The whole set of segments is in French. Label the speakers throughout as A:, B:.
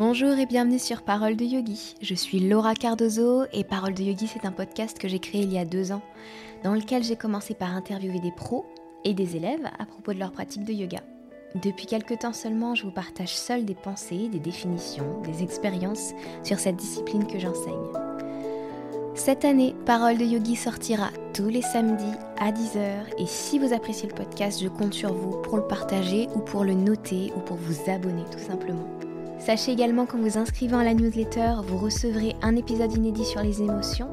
A: Bonjour et bienvenue sur Parole de Yogi. Je suis Laura Cardozo et Parole de Yogi, c'est un podcast que j'ai créé il y a deux ans, dans lequel j'ai commencé par interviewer des pros et des élèves à propos de leur pratique de yoga. Depuis quelques temps seulement, je vous partage seul des pensées, des définitions, des expériences sur cette discipline que j'enseigne. Cette année, Parole de Yogi sortira tous les samedis à 10h et si vous appréciez le podcast, je compte sur vous pour le partager ou pour le noter ou pour vous abonner tout simplement. Sachez également qu'en vous inscrivant à la newsletter, vous recevrez un épisode inédit sur les émotions.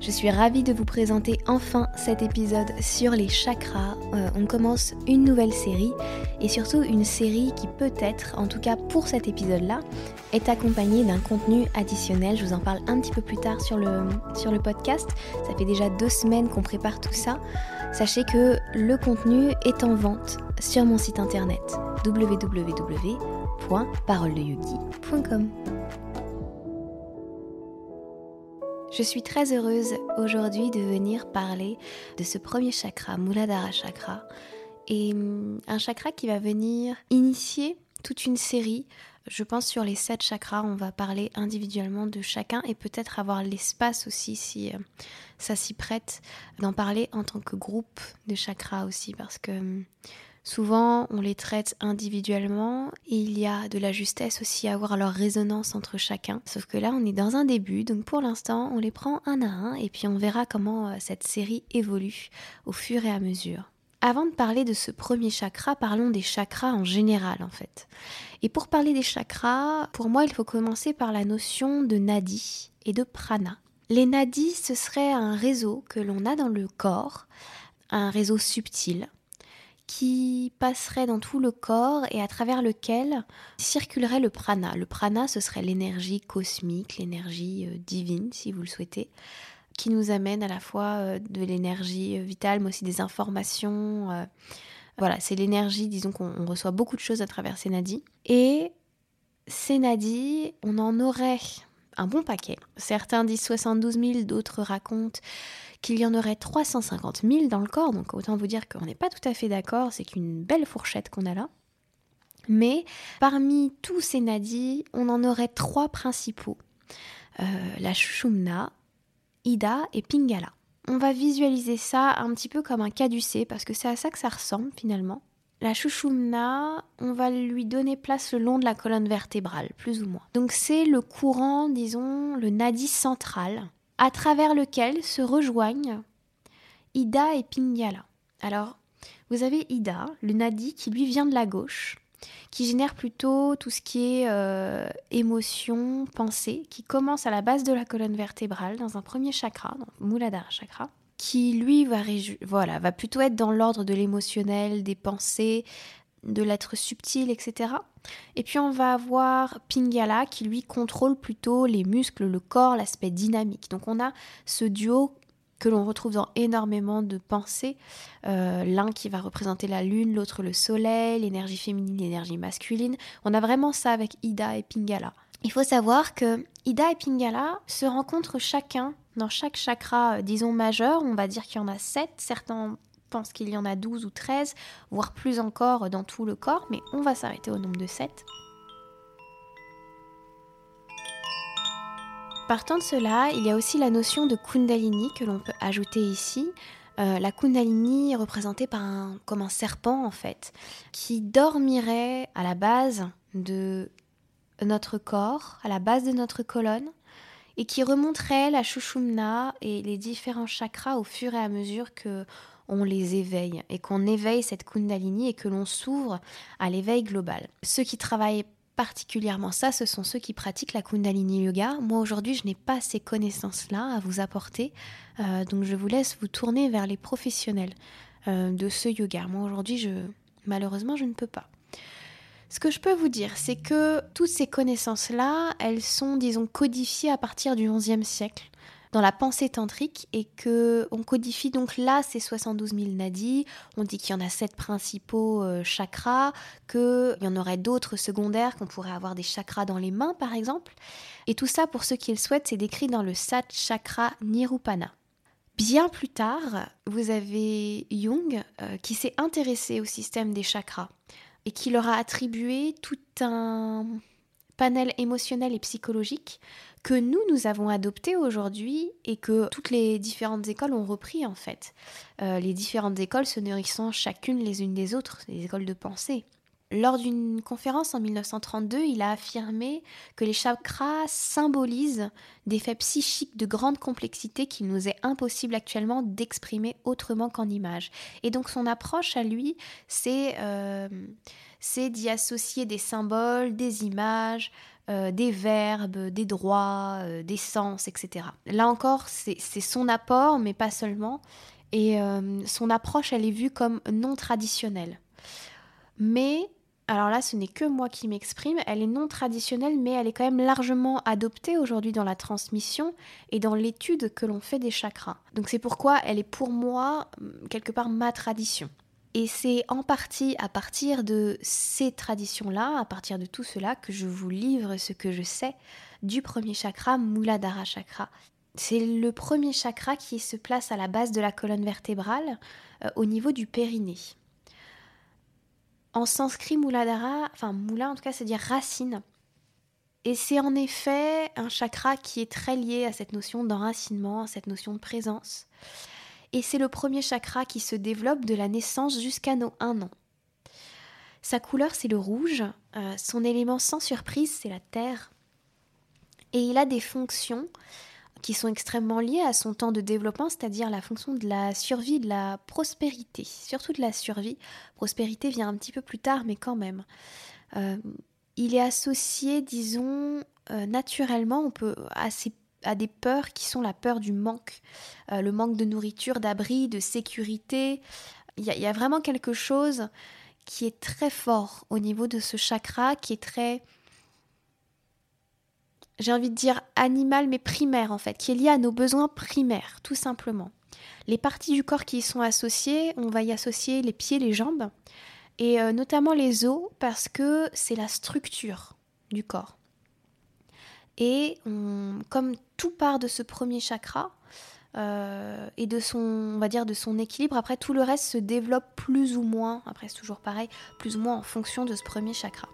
A: Je suis ravie de vous présenter enfin cet épisode sur les chakras. Euh, on commence une nouvelle série et surtout une série qui peut-être, en tout cas pour cet épisode-là, est accompagnée d'un contenu additionnel. Je vous en parle un petit peu plus tard sur le, sur le podcast. Ça fait déjà deux semaines qu'on prépare tout ça. Sachez que le contenu est en vente sur mon site internet www www.paroledeyogi.com. Je suis très heureuse aujourd'hui de venir parler de ce premier chakra, Muladhara Chakra, et hum, un chakra qui va venir initier toute une série. Je pense sur les sept chakras, on va parler individuellement de chacun et peut-être avoir l'espace aussi si euh, ça s'y prête d'en parler en tant que groupe de chakras aussi parce que hum, Souvent, on les traite individuellement et il y a de la justesse aussi à voir leur résonance entre chacun. Sauf que là, on est dans un début, donc pour l'instant, on les prend un à un et puis on verra comment euh, cette série évolue au fur et à mesure. Avant de parler de ce premier chakra, parlons des chakras en général en fait. Et pour parler des chakras, pour moi, il faut commencer par la notion de nadi et de prana. Les nadis, ce serait un réseau que l'on a dans le corps, un réseau subtil, qui passerait dans tout le corps et à travers lequel circulerait le prana. Le prana, ce serait l'énergie cosmique, l'énergie euh, divine, si vous le souhaitez, qui nous amène à la fois euh, de l'énergie euh, vitale, mais aussi des informations. Voilà, c'est l'énergie, disons qu'on reçoit beaucoup de choses à travers ces nadis. Et ces nadis, on en aurait un bon paquet. Certains disent 72 000, d'autres racontent qu'il y en aurait 350 000 dans le corps, donc autant vous dire qu'on n'est pas tout à fait d'accord, c'est qu'une belle fourchette qu'on a là. Mais parmi tous ces nadis, on en aurait trois principaux. Euh, la Shushumna, Ida et Pingala. On va visualiser ça un petit peu comme un caducé, parce que c'est à ça que ça ressemble finalement. La Shushumna, on va lui donner place le long de la colonne vertébrale, plus ou moins. Donc c'est le courant, disons, le nadi central, à travers lequel se rejoignent Ida et Pingala. Alors, vous avez Ida, le nadi, qui lui vient de la gauche, qui génère plutôt tout ce qui est euh, émotion, pensée, qui commence à la base de la colonne vertébrale, dans un premier chakra, donc Muladhara chakra, qui lui va, voilà, va plutôt être dans l'ordre de l'émotionnel, des pensées, de l'être subtil, etc. Et puis on va avoir Pingala qui lui contrôle plutôt les muscles, le corps, l'aspect dynamique. Donc on a ce duo que l'on retrouve dans énormément de pensées. Euh, l'un qui va représenter la lune, l'autre le soleil, l'énergie féminine, l'énergie masculine. On a vraiment ça avec Ida et Pingala. Il faut savoir que Ida et Pingala se rencontrent chacun dans chaque chakra, euh, disons majeur. On va dire qu'il y en a sept. Certains pense qu'il y en a 12 ou 13, voire plus encore dans tout le corps, mais on va s'arrêter au nombre de 7. Partant de cela, il y a aussi la notion de Kundalini que l'on peut ajouter ici. Euh, la Kundalini est représentée par un, comme un serpent en fait, qui dormirait à la base de notre corps, à la base de notre colonne, et qui remonterait la Shushumna et les différents chakras au fur et à mesure que on les éveille et qu'on éveille cette Kundalini et que l'on s'ouvre à l'éveil global. Ceux qui travaillent particulièrement ça, ce sont ceux qui pratiquent la Kundalini Yoga. Moi aujourd'hui, je n'ai pas ces connaissances-là à vous apporter, euh, donc je vous laisse vous tourner vers les professionnels euh, de ce yoga. Moi aujourd'hui, je malheureusement, je ne peux pas. Ce que je peux vous dire, c'est que toutes ces connaissances-là, elles sont, disons, codifiées à partir du XIe siècle dans la pensée tantrique et que on codifie donc là ces 72 000 nadis. On dit qu'il y en a sept principaux euh, chakras, qu'il y en aurait d'autres secondaires, qu'on pourrait avoir des chakras dans les mains par exemple. Et tout ça, pour ceux qui le souhaitent, c'est décrit dans le Sat Chakra Nirupana. Bien plus tard, vous avez Jung euh, qui s'est intéressé au système des chakras et qui leur a attribué tout un panel émotionnel et psychologique que nous, nous avons adopté aujourd'hui et que toutes les différentes écoles ont repris en fait. Euh, les différentes écoles se nourrissant chacune les unes des autres, les écoles de pensée. Lors d'une conférence en 1932, il a affirmé que les chakras symbolisent des faits psychiques de grande complexité qu'il nous est impossible actuellement d'exprimer autrement qu'en images. Et donc son approche à lui, c'est euh, d'y associer des symboles, des images, euh, des verbes, des droits, euh, des sens, etc. Là encore, c'est son apport, mais pas seulement. Et euh, son approche, elle est vue comme non traditionnelle. Mais, alors là, ce n'est que moi qui m'exprime, elle est non traditionnelle, mais elle est quand même largement adoptée aujourd'hui dans la transmission et dans l'étude que l'on fait des chakras. Donc c'est pourquoi elle est pour moi, quelque part, ma tradition. Et c'est en partie à partir de ces traditions-là, à partir de tout cela, que je vous livre ce que je sais du premier chakra, Muladhara Chakra. C'est le premier chakra qui se place à la base de la colonne vertébrale, euh, au niveau du périnée. En sanskrit, Muladhara, enfin Mula en tout cas, c'est dire racine. Et c'est en effet un chakra qui est très lié à cette notion d'enracinement, à cette notion de présence et c'est le premier chakra qui se développe de la naissance jusqu'à nos 1 an. Sa couleur, c'est le rouge, euh, son élément sans surprise, c'est la terre, et il a des fonctions qui sont extrêmement liées à son temps de développement, c'est-à-dire la fonction de la survie, de la prospérité, surtout de la survie. Prospérité vient un petit peu plus tard, mais quand même. Euh, il est associé, disons, euh, naturellement, on peut assez à des peurs qui sont la peur du manque, euh, le manque de nourriture, d'abri, de sécurité. Il y, a vraiment quelque chose qui est très fort au niveau de ce chakra, qui est très, j'ai envie de dire animal, mais primaire en fait, qui est lié à nos besoins primaires, tout simplement. Les parties du corps qui y sont associées, on va y associer les pieds, les jambes, et euh, notamment les os, parce que c'est la structure du corps. Et comme tout part de ce premier chakra euh, et de son, on va dire, de son équilibre, après tout le reste se développe plus ou moins, après c'est toujours pareil, plus ou moins en fonction de ce premier chakra.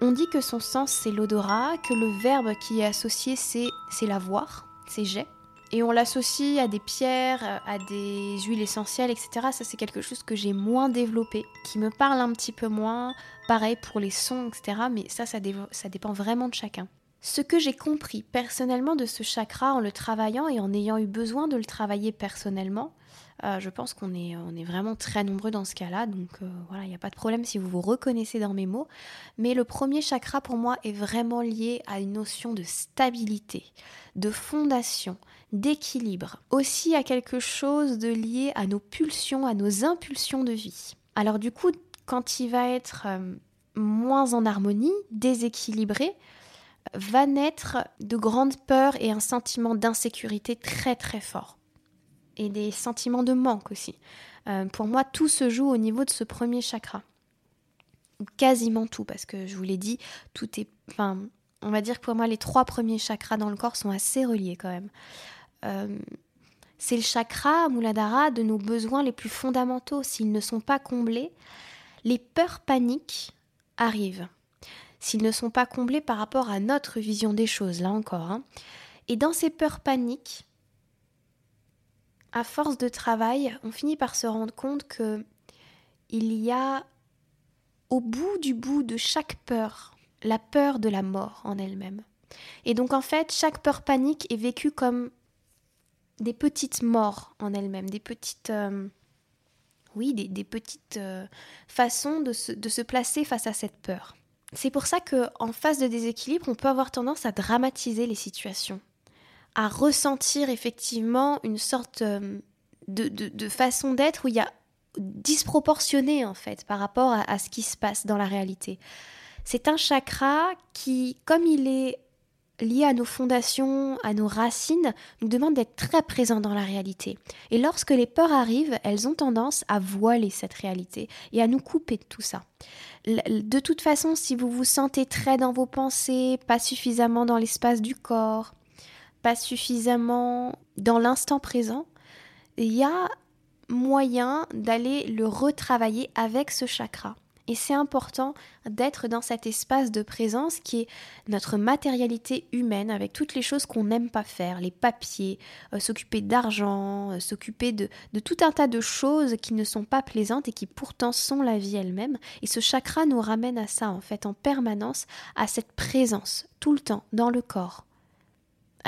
A: On dit que son sens c'est l'odorat, que le verbe qui est associé c'est l'avoir, c'est j'ai. Et on l'associe à des pierres, à des huiles essentielles, etc. Ça, c'est quelque chose que j'ai moins développé, qui me parle un petit peu moins. Pareil pour les sons, etc. Mais ça, ça, ça dépend vraiment de chacun. Ce que j'ai compris personnellement de ce chakra en le travaillant et en ayant eu besoin de le travailler personnellement, euh, je pense qu'on est, vraiment très nombreux dans ce cas-là, donc euh, voilà, il n'y a pas de problème si vous vous reconnaissez dans mes mots. Mais le premier chakra pour moi est vraiment lié à une notion de stabilité, de fondation, d'équilibre, aussi à quelque chose de lié à nos pulsions, à nos impulsions de vie. Alors du coup, quand il va être euh, moins en harmonie, déséquilibré, va naître de grandes peurs et un sentiment d'insécurité très très fort et des sentiments de manque aussi. Euh, pour moi, tout se joue au niveau de ce premier chakra. Quasiment tout, parce que je vous l'ai dit, tout est. Enfin, on va dire que pour moi, les trois premiers chakras dans le corps sont assez reliés quand même. Euh, c'est le chakra, Muladhara, de nos besoins les plus fondamentaux. S'ils ne sont pas comblés, les peurs paniques arrivent. S'ils ne sont pas comblés par rapport à notre vision des choses, là encore. Hein. Et dans ces peurs paniques, à force de travail, on finit par se rendre compte que il y a au bout du bout de chaque peur la peur de la mort en elle-même. Et donc en fait, chaque peur panique est vécue comme des petites morts en elle-même, des petites... Euh, oui, des, petites euh, façons de se, de se, placer face à cette peur. C'est pour ça que en phase de déséquilibre, on peut avoir tendance à dramatiser les situations à ressentir effectivement une sorte euh, de, façon d'être où il y a disproportionné en fait par rapport à, ce qui se passe dans la réalité. C'est un chakra qui, comme il est lié à nos fondations, à nos racines, nous demande d'être très présent dans la réalité. Et lorsque les peurs arrivent, elles ont tendance à voiler cette réalité et à nous couper de tout ça. De toute façon, si vous vous sentez très dans vos pensées, pas suffisamment dans l'espace du corps, pas suffisamment dans l'instant présent, il y a moyen d'aller le retravailler avec ce chakra. Et c'est important d'être dans cet espace de présence qui est notre matérialité humaine avec toutes les choses qu'on n'aime pas faire, les papiers, euh, s'occuper d'argent, euh, s'occuper de, de, tout un tas de choses qui ne sont pas plaisantes et qui pourtant sont la vie elle-même. Et ce chakra nous ramène à ça en fait en permanence, à cette présence tout le temps dans le corps,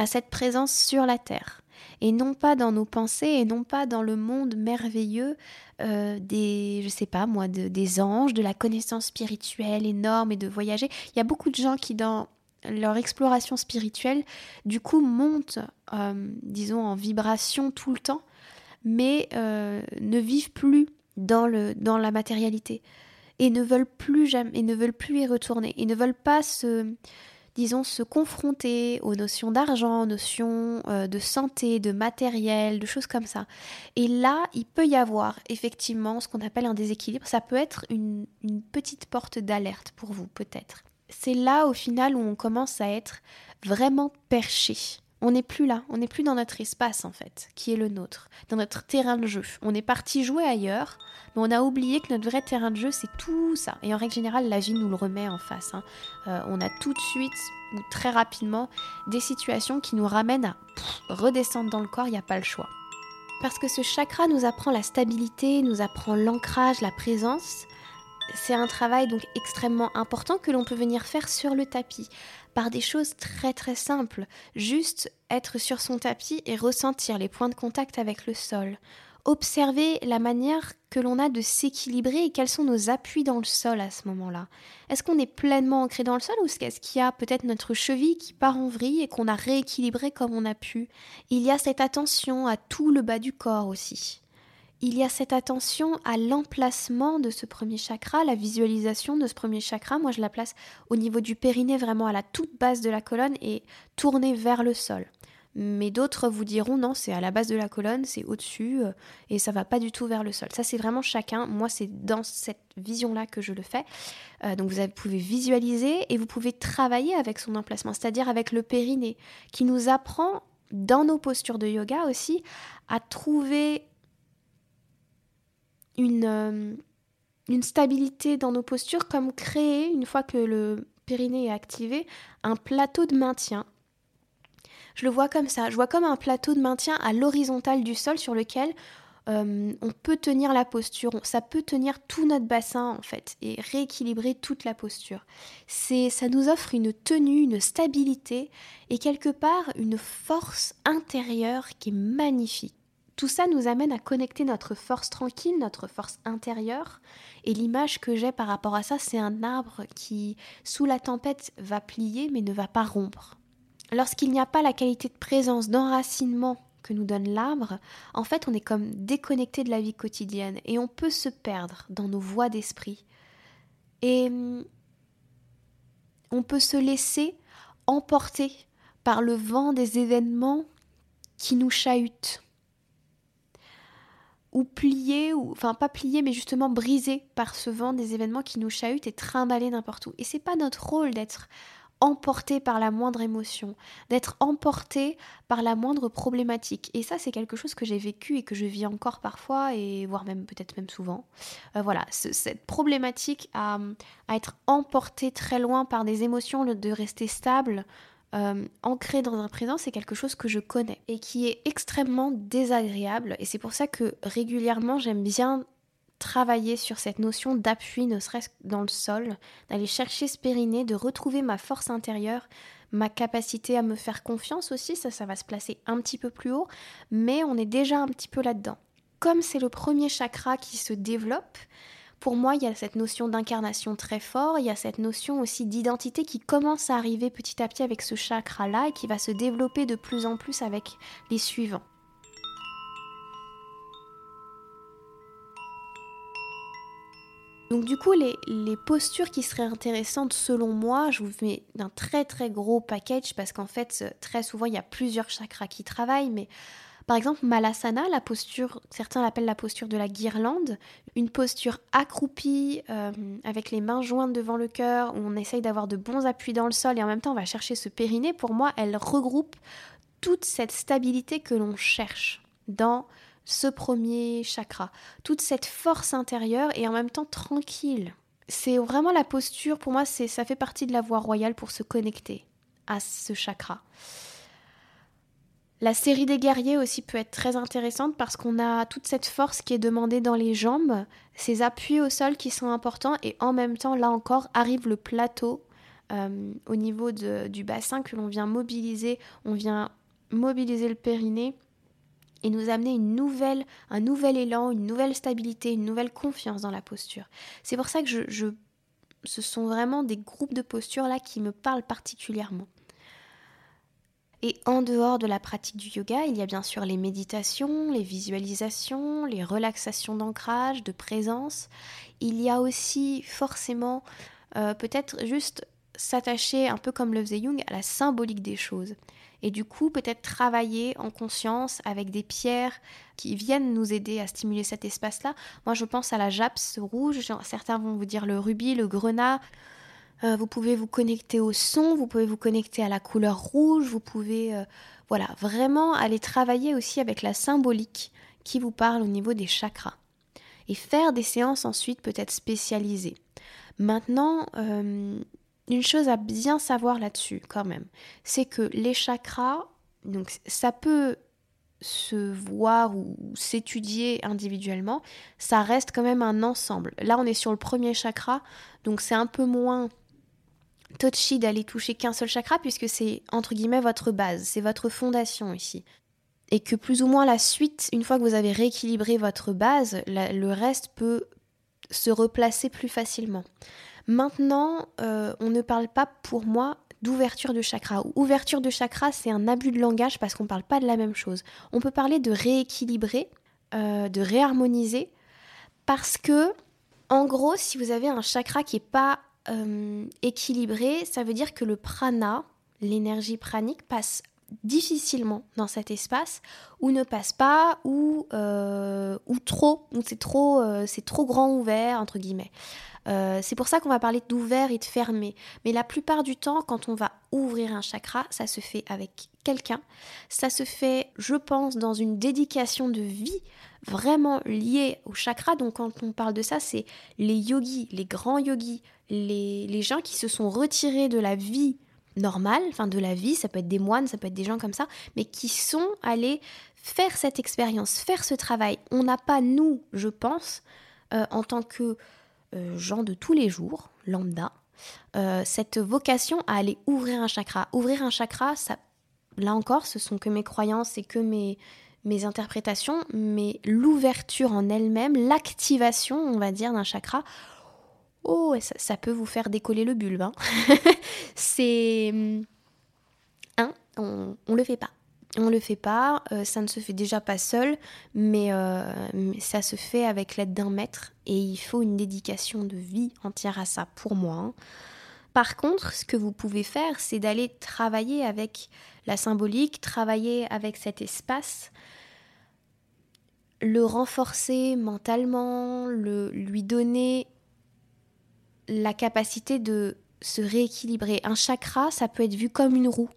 A: à cette présence sur la terre et non pas dans nos pensées et non pas dans le monde merveilleux euh, des, je sais pas moi, des anges, de la connaissance spirituelle énorme et de voyager. Il y a beaucoup de gens qui dans leur exploration spirituelle, du coup, montent, euh, disons, en vibration tout le temps, mais euh, ne vivent plus dans, le, dans la matérialité et ne veulent plus jamais, et ne veulent plus y retourner, et ne veulent pas se, disons, se confronter aux notions d'argent, aux notions euh, de santé, de matériel, de choses comme ça. Et là, il peut y avoir effectivement ce qu'on appelle un déséquilibre. Ça peut être une, une petite porte d'alerte pour vous, peut-être. C'est là, au final, où on commence à être vraiment perché. On n'est plus là, on n'est plus dans notre espace en fait, qui est le nôtre, dans notre terrain de jeu. On est parti jouer ailleurs, mais on a oublié que notre vrai terrain de jeu c'est tout ça. Et en règle générale, la vie nous le remet en face. Hein. Euh, on a tout de suite ou très rapidement des situations qui nous ramènent à redescendre dans le corps, il n'y a pas le choix. Parce que ce chakra nous apprend la stabilité, nous apprend l'ancrage, la présence. C'est un travail donc extrêmement important que l'on peut venir faire sur le tapis par des choses très très simples, juste être sur son tapis et ressentir les points de contact avec le sol. Observer la manière que l'on a de s'équilibrer et quels sont nos appuis dans le sol à ce moment-là. Est-ce qu'on est pleinement ancré dans le sol ou est-ce qu'il y a peut-être notre cheville qui part en vrille et qu'on a rééquilibré comme on a pu? Il y a cette attention à tout le bas du corps aussi il y a cette attention à l'emplacement de ce premier chakra, la visualisation de ce premier chakra. Moi, je la place au niveau du périnée, vraiment à la toute base de la colonne et tournée vers le sol. Mais d'autres vous diront non, c'est à la base de la colonne, c'est au-dessus euh, et ça va pas du tout vers le sol. Ça, c'est vraiment chacun. Moi, c'est dans cette vision-là que je le fais. Euh, donc, vous pouvez visualiser et vous pouvez travailler avec son emplacement, c'est-à-dire avec le périnée, qui nous apprend dans nos postures de yoga aussi à trouver une, euh, une stabilité dans nos postures, comme créer, une fois que le périnée est activé, un plateau de maintien. Je le vois comme ça, je vois comme un plateau de maintien à l'horizontale du sol sur lequel euh, on peut tenir la posture, ça peut tenir tout notre bassin en fait et rééquilibrer toute la posture. C'est, ça nous offre une tenue, une stabilité et quelque part une force intérieure qui est magnifique. Tout ça nous amène à connecter notre force tranquille, notre force intérieure. Et l'image que j'ai par rapport à ça, c'est un arbre qui, sous la tempête, va plier mais ne va pas rompre. Lorsqu'il n'y a pas la qualité de présence, d'enracinement que nous donne l'arbre, en fait, on est comme déconnecté de la vie quotidienne et on peut se perdre dans nos voies d'esprit. Et hum, on peut se laisser emporter par le vent des événements qui nous chahutent ou plié, ou enfin pas plié, mais justement brisé par ce vent des événements qui nous chahutent et trimballés n'importe où. Et c'est pas notre rôle d'être emporté par la moindre émotion, d'être emporté par la moindre problématique. Et ça, c'est quelque chose que j'ai vécu et que je vis encore parfois, et voire même peut-être même souvent. Euh, voilà, cette problématique à, à, être emporté très loin par des émotions, de rester stable, euh, ancré dans un présent, c'est quelque chose que je connais et qui est extrêmement désagréable. Et c'est pour ça que régulièrement, j'aime bien travailler sur cette notion d'appui, ne serait-ce dans le sol, d'aller chercher ce périnée, de retrouver ma force intérieure, ma capacité à me faire confiance aussi, ça, ça va se placer un petit peu plus haut, mais on est déjà un petit peu là-dedans. Comme c'est le premier chakra qui se développe, pour moi, il y a cette notion d'incarnation très fort, il y a cette notion aussi d'identité qui commence à arriver petit à petit avec ce chakra-là et qui va se développer de plus en plus avec les suivants. Donc du coup, les, postures qui seraient intéressantes selon moi, je vous mets un très très gros package parce qu'en fait, très souvent, il y a plusieurs chakras qui travaillent, mais par exemple, Malasana, la posture, certains l'appellent la posture de la guirlande, une posture accroupie euh, avec les mains jointes devant le cœur, où on essaye d'avoir de bons appuis dans le sol et en même temps on va chercher ce périnée. Pour moi, elle regroupe toute cette stabilité que l'on cherche dans ce premier chakra, toute cette force intérieure et en même temps tranquille. C'est vraiment la posture, pour moi, ça fait partie de la voie royale pour se connecter à ce chakra. La série des guerriers aussi peut être très intéressante parce qu'on a toute cette force qui est demandée dans les jambes, ces appuis au sol qui sont importants et en même temps, là encore, arrive le plateau euh, au niveau du bassin que l'on vient mobiliser. On vient mobiliser le périnée et nous amener une nouvelle, un nouvel élan, une nouvelle stabilité, une nouvelle confiance dans la posture. C'est pour ça que je, ce sont vraiment des groupes de postures là qui me parlent particulièrement. Et en dehors de la pratique du yoga, il y a bien sûr les méditations, les visualisations, les relaxations d'ancrage, de présence. Il y a aussi forcément euh, peut-être juste s'attacher un peu comme le faisait Jung à la symbolique des choses. Et du coup, peut-être travailler en conscience avec des pierres qui viennent nous aider à stimuler cet espace-là. Moi, je pense à la japs rouge, certains vont vous dire le rubis, le grenat. Euh, vous pouvez vous connecter au son, vous pouvez vous connecter à la couleur rouge, vous pouvez euh, voilà, vraiment aller travailler aussi avec la symbolique qui vous parle au niveau des chakras. Et faire des séances ensuite peut-être spécialisées. Maintenant, euh, une chose à bien savoir là-dessus quand même, c'est que les chakras, donc ça peut se voir ou s'étudier individuellement, ça reste quand même un ensemble. Là, on est sur le premier chakra, donc c'est un peu moins touchy d'aller toucher qu'un seul chakra puisque c'est entre guillemets votre base, c'est votre fondation ici. Et que plus ou moins la suite, une fois que vous avez rééquilibré votre base, le reste peut se replacer plus facilement. Maintenant, euh, on ne parle pas pour moi d'ouverture de chakra. Ouverture de chakra, c'est un abus de langage parce qu'on ne parle pas de la même chose. On peut parler de rééquilibrer, euh, de réharmoniser, parce que, en gros, si vous avez un chakra qui n'est pas euh, équilibré, ça veut dire que le prana, l'énergie pranique, passe difficilement dans cet espace ou ne passe pas ou, ou trop ou c'est trop c'est trop grand ouvert entre guillemets euh, c'est pour ça qu'on va parler d'ouvert et de fermé. Mais la plupart du temps, quand on va ouvrir un chakra, ça se fait avec quelqu'un. Ça se fait, je pense, dans une dédication de vie vraiment liée au chakra. Donc quand on parle de ça, c'est les yogis, les grands yogis, les, les gens qui se sont retirés de la vie normale, enfin de la vie, ça peut être des moines, ça peut être des gens comme ça, mais qui sont allés faire cette expérience, faire ce travail. On n'a pas, nous, je pense, euh, en tant que euh, gens de tous les jours, lambda, euh, cette vocation à aller ouvrir un chakra. Ouvrir un chakra, là encore, ce sont que mes croyances et que mes, mes interprétations, mais l'ouverture en elle-même, l'activation, on va dire, d'un chakra, oh, ça, peut vous faire décoller le bulbe. Hein. C'est... Hein, on ne le fait pas on le fait pas, euh, ça ne se fait déjà pas seul, euh, mais, ça se fait avec l'aide d'un maître et il faut une dédication de vie entière à ça pour moi. Hein. Par contre, ce que vous pouvez faire, c'est d'aller travailler avec la symbolique, travailler avec cet espace, le renforcer mentalement, le, lui donner la capacité de se rééquilibrer. Un chakra, ça peut être vu comme une roue.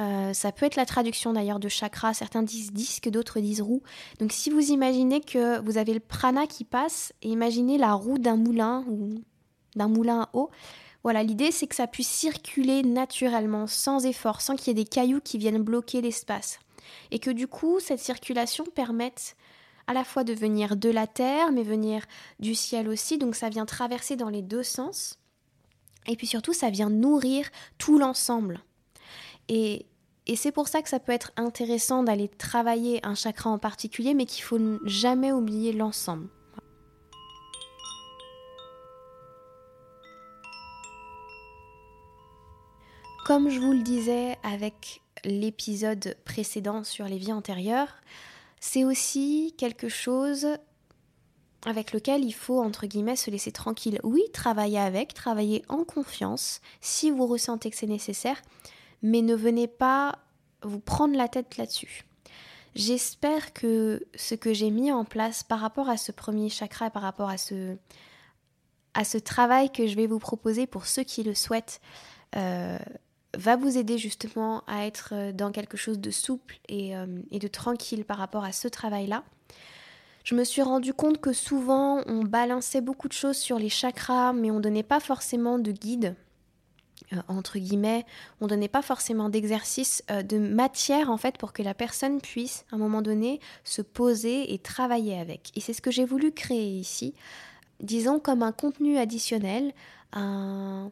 A: Euh, ça peut être la traduction d'ailleurs de chakra, certains disent disque, d'autres disent roue. Donc si vous imaginez que vous avez le prana qui passe, imaginez la roue d'un moulin ou d'un moulin à eau, voilà, l'idée c'est que ça puisse circuler naturellement, sans effort, sans qu'il y ait des cailloux qui viennent bloquer l'espace. Et que du coup, cette circulation permette à la fois de venir de la terre, mais venir du ciel aussi, donc ça vient traverser dans les deux sens. Et puis surtout, ça vient nourrir tout l'ensemble. Et, c'est pour ça que ça peut être intéressant d'aller travailler un chakra en particulier, mais qu'il faut jamais oublier l'ensemble. Comme je vous le disais avec l'épisode précédent sur les vies antérieures, c'est aussi quelque chose avec lequel il faut, entre guillemets, se laisser tranquille. Oui, travailler avec, travailler en confiance, si vous ressentez que c'est nécessaire, mais ne venez pas vous prendre la tête là-dessus. J'espère que ce que j'ai mis en place par rapport à ce premier chakra, par rapport à ce, travail que je vais vous proposer pour ceux qui le souhaitent, euh, va vous aider justement à être euh, dans quelque chose de souple et, euh, et de tranquille par rapport à ce travail-là. Je me suis rendu compte que souvent on balançait beaucoup de choses sur les chakras, mais on donnait pas forcément de guide. Euh, entre guillemets, on donnait pas forcément d'exercice, de matière en fait pour que la personne puisse à un moment donné se poser et travailler avec. Et c'est ce que j'ai voulu créer ici, disons comme un contenu additionnel, un,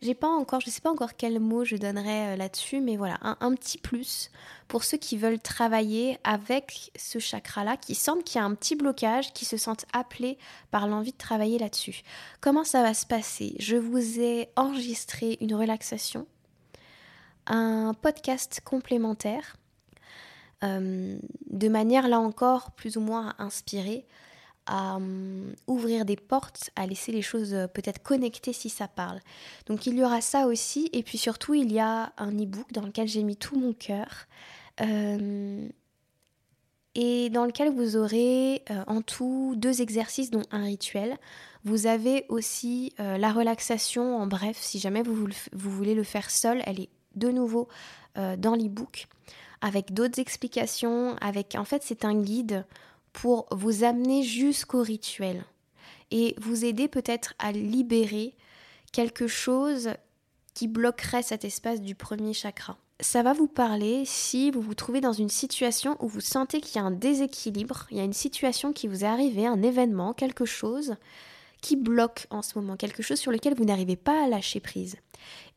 A: j'ai pas encore, je sais pas encore quel mot je donnerais euh, là-dessus, mais voilà, un, petit plus pour ceux qui veulent travailler avec ce chakra-là, qui sentent qu'il y a un petit blocage, qui se sentent appelés par l'envie de travailler là-dessus. Comment ça va se passer? Je vous ai enregistré une relaxation, un podcast complémentaire, euh, de manière là encore plus ou moins inspirée à hum, ouvrir des portes, à laisser les choses euh, peut-être connectées si ça parle. Donc il y aura ça aussi, et puis surtout il y a un e-book dans lequel j'ai mis tout mon cœur, euh, et dans lequel vous aurez euh, en tout deux exercices dont un rituel. Vous avez aussi la relaxation en bref, si jamais vous, vous, voulez le faire seul, elle est de nouveau dans l'e-book, avec d'autres explications, avec en fait c'est un guide pour vous amener jusqu'au rituel et vous aider peut-être à libérer quelque chose qui bloquerait cet espace du premier chakra. Ça va vous parler si vous vous trouvez dans une situation où vous sentez qu'il y a un déséquilibre, il y a une situation qui vous est arrivée, un événement, quelque chose qui bloque en ce moment, quelque chose sur lequel vous n'arrivez pas à lâcher prise.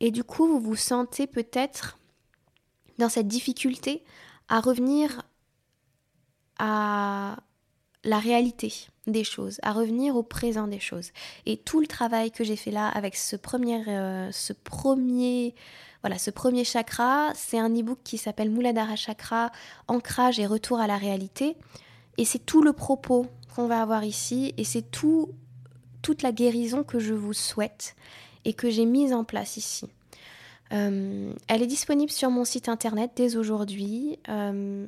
A: Et du coup, vous vous sentez peut-être dans cette difficulté à revenir à la réalité des choses, à revenir au présent des choses. Et tout le travail que j'ai fait là avec ce premier, euh, ce premier, voilà, ce premier chakra, c'est un e-book qui s'appelle Muladhara Chakra, ancrage et retour à la réalité. Et c'est tout le propos qu'on va avoir ici, et c'est tout, toute la guérison que je vous souhaite et que j'ai mise en place ici. Euh, elle est disponible sur mon site internet dès aujourd'hui euh,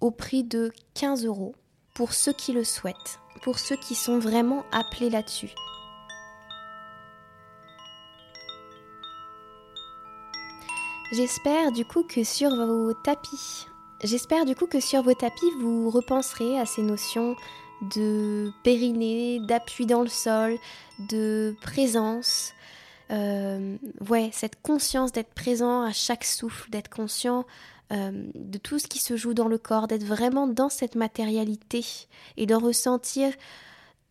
A: au prix de 15 euros pour ceux qui le souhaitent, pour ceux qui sont vraiment appelés là-dessus. J'espère du coup que sur vos tapis, j'espère du coup que sur vos tapis vous repenserez à ces notions de périnée, d'appui dans le sol, de présence. Euh, ouais, cette conscience d'être présent à chaque souffle, d'être conscient euh, de tout ce qui se joue dans le corps, d'être vraiment dans cette matérialité et d'en ressentir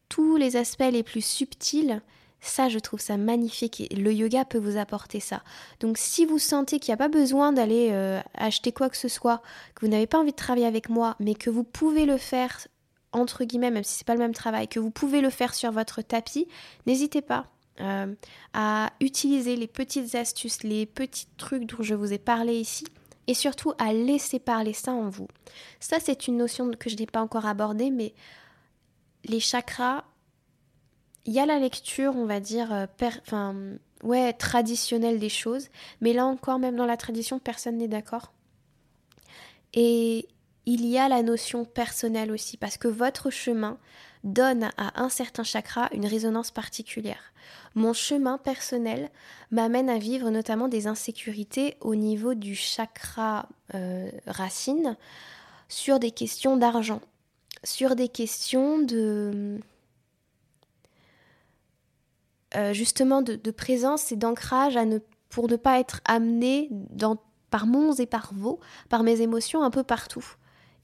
A: tous les aspects les plus subtils. Ça, je trouve ça magnifique et le yoga peut vous apporter ça. Donc, si vous sentez qu'il n'y a pas besoin d'aller euh, acheter quoi que ce soit, que vous n'avez pas envie de travailler avec moi, mais que vous pouvez le faire entre guillemets, même si c'est pas le même travail, que vous pouvez le faire sur votre tapis, n'hésitez pas. Euh, à utiliser les petites astuces, les petits trucs dont je vous ai parlé ici et surtout à laisser parler ça en vous. Ça, c'est une notion que je n'ai pas encore abordée, mais les chakras, il y a la lecture, on va dire, euh, enfin, ouais, traditionnelle des choses, mais là encore, même dans la tradition, personne n'est d'accord. Et il y a la notion personnelle aussi, parce que votre chemin donne à un certain chakra une résonance particulière. Mon chemin personnel m'amène à vivre notamment des insécurités au niveau du chakra euh, racine sur des questions d'argent, sur des questions de euh, justement de, présence et d'ancrage pour ne pas être amené par mons et par vaux, par mes émotions un peu partout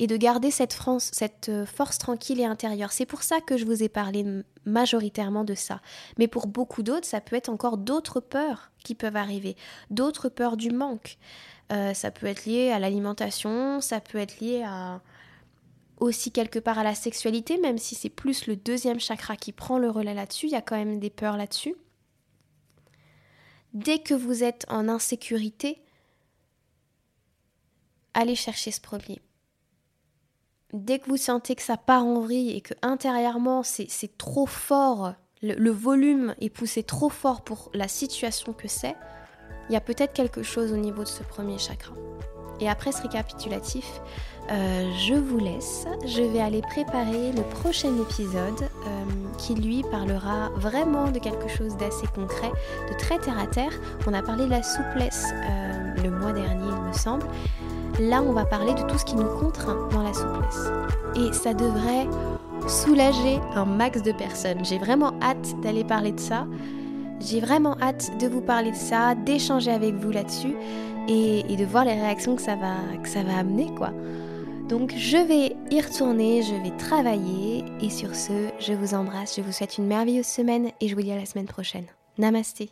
A: et de garder cette, France, cette euh, force tranquille et intérieure. C'est pour ça que je vous ai parlé majoritairement de ça. Mais pour beaucoup d'autres, ça peut être encore d'autres peurs qui peuvent arriver, d'autres peurs du manque. Euh, ça peut être lié à l'alimentation, ça peut être lié à aussi quelque part à la sexualité, même si c'est plus le deuxième chakra qui prend le relais là-dessus, il y a quand même des peurs là-dessus. Dès que vous êtes en insécurité, allez chercher ce premier dès que vous sentez que ça part en vrille et que intérieurement c'est trop fort, le, volume est poussé trop fort pour la situation que c'est, il y a peut-être quelque chose au niveau de ce premier chakra. Et après ce récapitulatif, euh, je vous laisse. Je vais aller préparer le prochain épisode euh, qui lui parlera vraiment de quelque chose d'assez concret, de très terre à terre. On a parlé de la souplesse euh, le mois dernier, il me semble. Là, on va parler de tout ce qui nous contraint dans la souplesse. Et ça devrait soulager un max de personnes. J'ai vraiment hâte d'aller parler de ça. J'ai vraiment hâte de vous parler de ça, d'échanger avec vous là-dessus et, de voir les réactions que ça va, que amener, quoi. Donc je vais y retourner, je vais travailler et sur ce, je vous embrasse, je vous souhaite une merveilleuse semaine et je vous dis à la semaine prochaine. Namasté